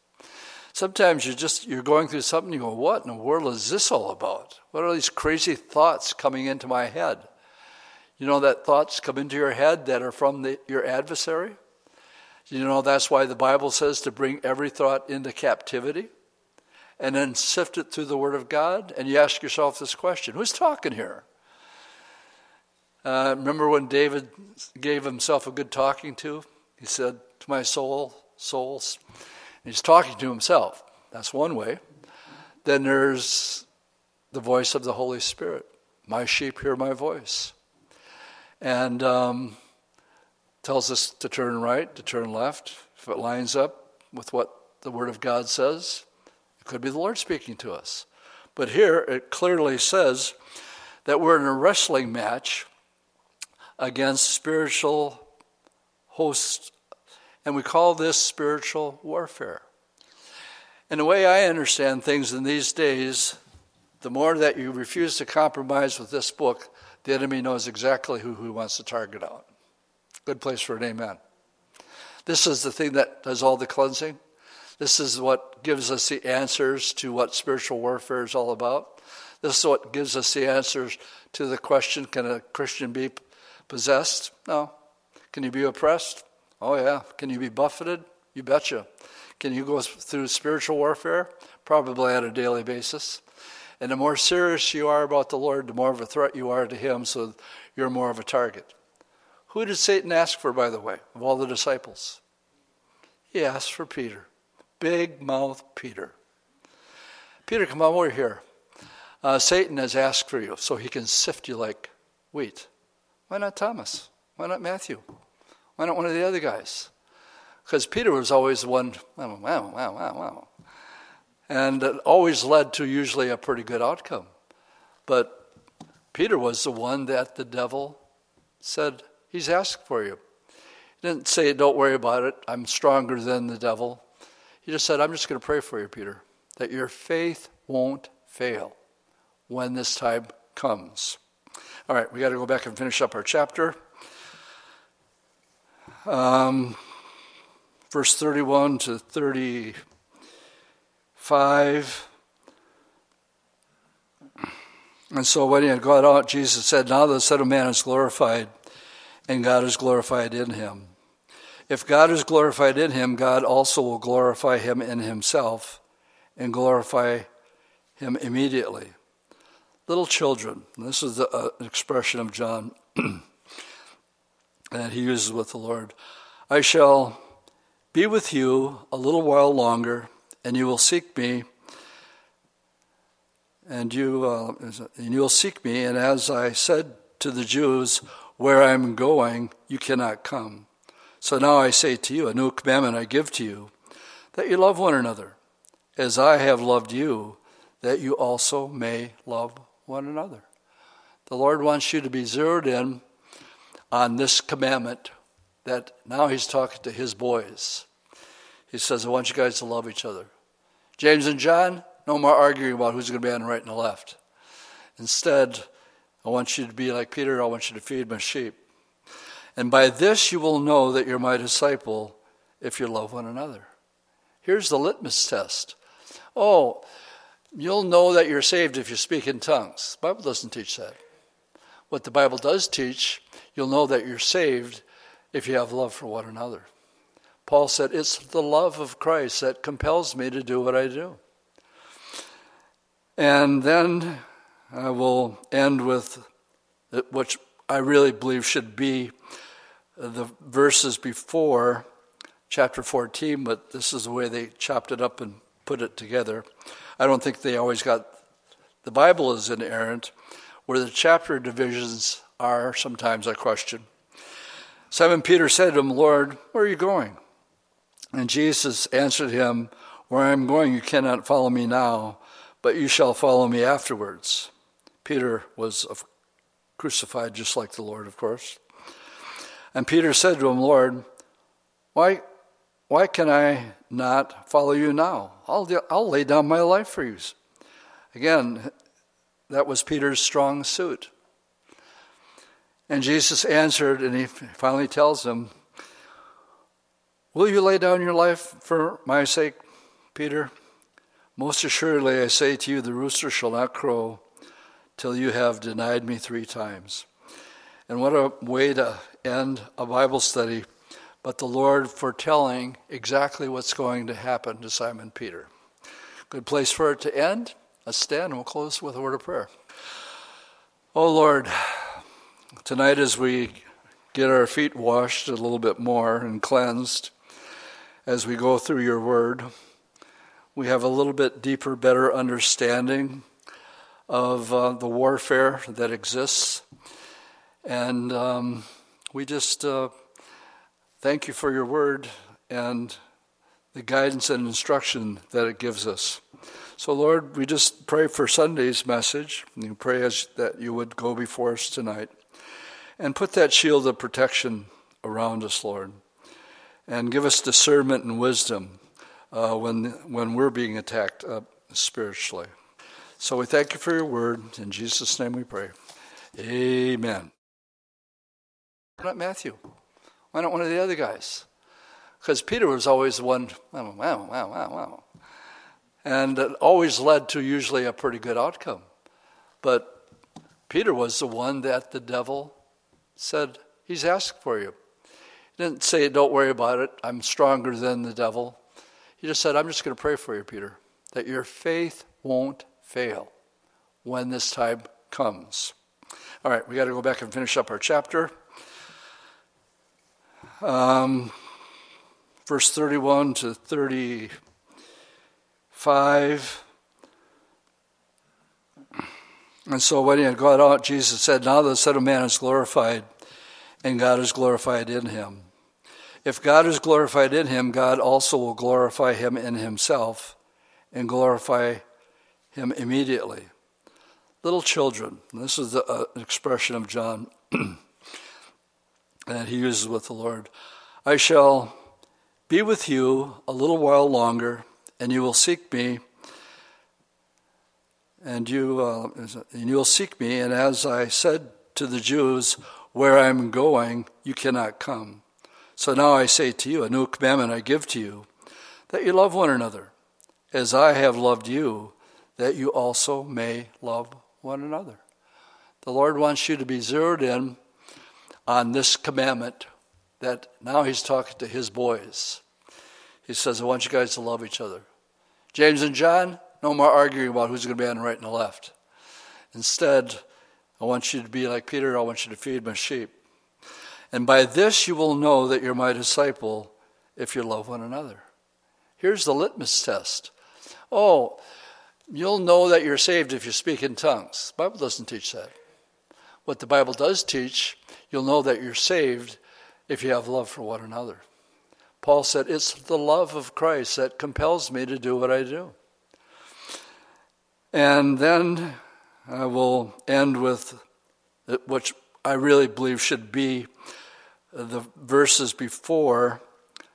Sometimes you're just you're going through something, you go, What in the world is this all about? What are these crazy thoughts coming into my head? You know that thoughts come into your head that are from the, your adversary? You know that's why the Bible says to bring every thought into captivity and then sift it through the Word of God. And you ask yourself this question Who's talking here? Uh, remember when David gave himself a good talking to? He said, To my soul, souls, He's talking to himself. That's one way. Then there's the voice of the Holy Spirit. My sheep hear my voice. And um, tells us to turn right, to turn left. If it lines up with what the Word of God says, it could be the Lord speaking to us. But here it clearly says that we're in a wrestling match against spiritual hosts and we call this spiritual warfare. And the way I understand things in these days, the more that you refuse to compromise with this book, the enemy knows exactly who he wants to target out. Good place for an amen. This is the thing that does all the cleansing. This is what gives us the answers to what spiritual warfare is all about. This is what gives us the answers to the question can a Christian be possessed? No. Can you be oppressed? Oh, yeah. Can you be buffeted? You betcha. Can you go through spiritual warfare? Probably on a daily basis. And the more serious you are about the Lord, the more of a threat you are to Him, so you're more of a target. Who did Satan ask for, by the way, of all the disciples? He asked for Peter. Big mouth Peter. Peter, come on over here. Uh, Satan has asked for you so he can sift you like wheat. Why not Thomas? Why not Matthew? Why not one of the other guys? Because Peter was always the one, wow, wow, wow, wow. And it always led to usually a pretty good outcome. But Peter was the one that the devil said, He's asked for you. He didn't say, Don't worry about it. I'm stronger than the devil. He just said, I'm just going to pray for you, Peter, that your faith won't fail when this time comes. All right, we got to go back and finish up our chapter. Um, verse 31 to 35. And so when he had gone out, Jesus said, Now the Son of Man is glorified, and God is glorified in him. If God is glorified in him, God also will glorify him in himself and glorify him immediately. Little children, this is the, uh, expression of John *clears throat* that he uses with the Lord. I shall be with you a little while longer, and you will seek me, and you uh, and you will seek me. And as I said to the Jews, where I am going, you cannot come. So now I say to you, a new commandment I give to you, that you love one another, as I have loved you, that you also may love one another. The Lord wants you to be zeroed in on this commandment that now He's talking to His boys. He says, I want you guys to love each other. James and John, no more arguing about who's going to be on the right and the left. Instead, I want you to be like Peter, I want you to feed my sheep. And by this you will know that you're my disciple if you love one another. Here's the litmus test. Oh, you'll know that you're saved if you speak in tongues. The Bible doesn't teach that. What the Bible does teach, you'll know that you're saved if you have love for one another. Paul said, It's the love of Christ that compels me to do what I do. And then I will end with what I really believe should be the verses before chapter 14, but this is the way they chopped it up and put it together. I don't think they always got the Bible is inerrant. Where the chapter divisions are, sometimes I question. Simon Peter said to him, Lord, where are you going? And Jesus answered him, Where I am going, you cannot follow me now, but you shall follow me afterwards. Peter was crucified just like the Lord, of course. And Peter said to him, Lord, why, why can I not follow you now? I'll, I'll lay down my life for you. Again, that was Peter's strong suit. And Jesus answered, and he finally tells him, Will you lay down your life for my sake, Peter? Most assuredly, I say to you, the rooster shall not crow till you have denied me three times. And what a way to end a Bible study, but the Lord foretelling exactly what's going to happen to Simon Peter. Good place for it to end. Let's stand and we'll close with a word of prayer. Oh Lord, tonight as we get our feet washed a little bit more and cleansed, as we go through your word, we have a little bit deeper, better understanding of uh, the warfare that exists and um, we just uh, thank you for your word and the guidance and instruction that it gives us. So, Lord, we just pray for Sunday's message. And we pray as, that you would go before us tonight and put that shield of protection around us, Lord, and give us discernment and wisdom uh, when, when we're being attacked uh, spiritually. So we thank you for your word. In Jesus' name we pray. Amen. Why not Matthew? Why not one of the other guys? Because Peter was always the one, wow, wow, wow, wow, wow. And it always led to usually a pretty good outcome. But Peter was the one that the devil said, He's asked for you. He didn't say, Don't worry about it. I'm stronger than the devil. He just said, I'm just going to pray for you, Peter, that your faith won't fail when this time comes. All right, we got to go back and finish up our chapter. Um, verse 31 to 35. And so when he had gone out, Jesus said, Now the Son of Man is glorified, and God is glorified in him. If God is glorified in him, God also will glorify him in himself and glorify him immediately. Little children, this is the, uh, expression of John *clears throat* that he uses with the Lord. I shall be with you a little while longer, and you will seek me and you uh, and you'll seek me. And as I said to the Jews, where I'm going, you cannot come. So now I say to you, a new commandment I give to you, that you love one another, as I have loved you, that you also may love one another. The Lord wants you to be zeroed in on this commandment that now He's talking to His boys. He says, I want you guys to love each other. James and John, no more arguing about who's going to be on the right and the left. Instead, I want you to be like Peter, I want you to feed my sheep. And by this you will know that you're my disciple if you love one another. Here's the litmus test. Oh, you'll know that you're saved if you speak in tongues. The Bible doesn't teach that. What the Bible does teach, you'll know that you're saved if you have love for one another. Paul said, It's the love of Christ that compels me to do what I do. And then I will end with what I really believe should be the verses before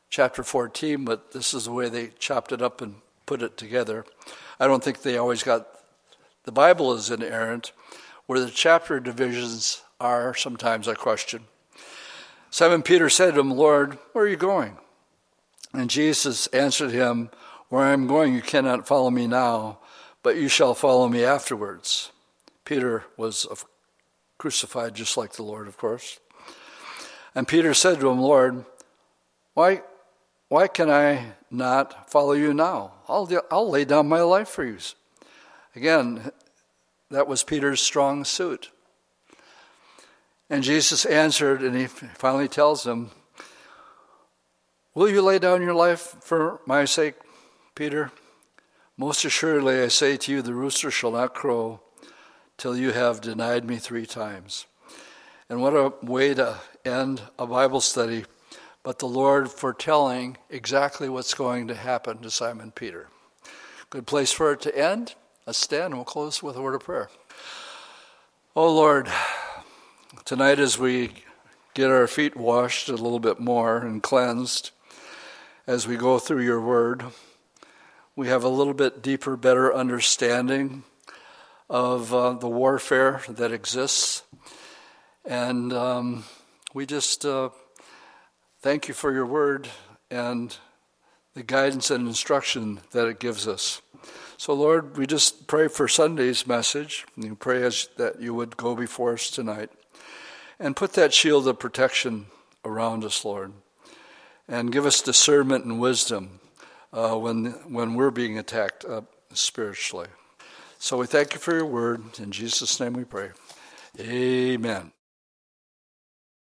chapter 14, but this is the way they chopped it up and put it together. I don't think they always got the Bible is inerrant, where the chapter divisions are sometimes I question. Simon Peter said to him, Lord, where are you going? And Jesus answered him, Where I am going, you cannot follow me now, but you shall follow me afterwards. Peter was crucified just like the Lord, of course. And Peter said to him, Lord, why, why can I not follow you now? I'll, I'll lay down my life for you. Again, that was Peter's strong suit. And Jesus answered, and he finally tells him, Will you lay down your life for my sake, Peter? Most assuredly, I say to you, the rooster shall not crow till you have denied me three times. And what a way to end a Bible study, but the Lord foretelling exactly what's going to happen to Simon Peter. Good place for it to end. Let's stand and we'll close with a word of prayer. Oh Lord, tonight as we get our feet washed a little bit more and cleansed, as we go through your word, we have a little bit deeper, better understanding of uh, the warfare that exists. And um, we just uh, thank you for your word and the guidance and instruction that it gives us. So, Lord, we just pray for Sunday's message. We pray as, that you would go before us tonight and put that shield of protection around us, Lord, and give us discernment and wisdom uh, when, when we're being attacked uh, spiritually. So we thank you for your word. In Jesus' name we pray. Amen.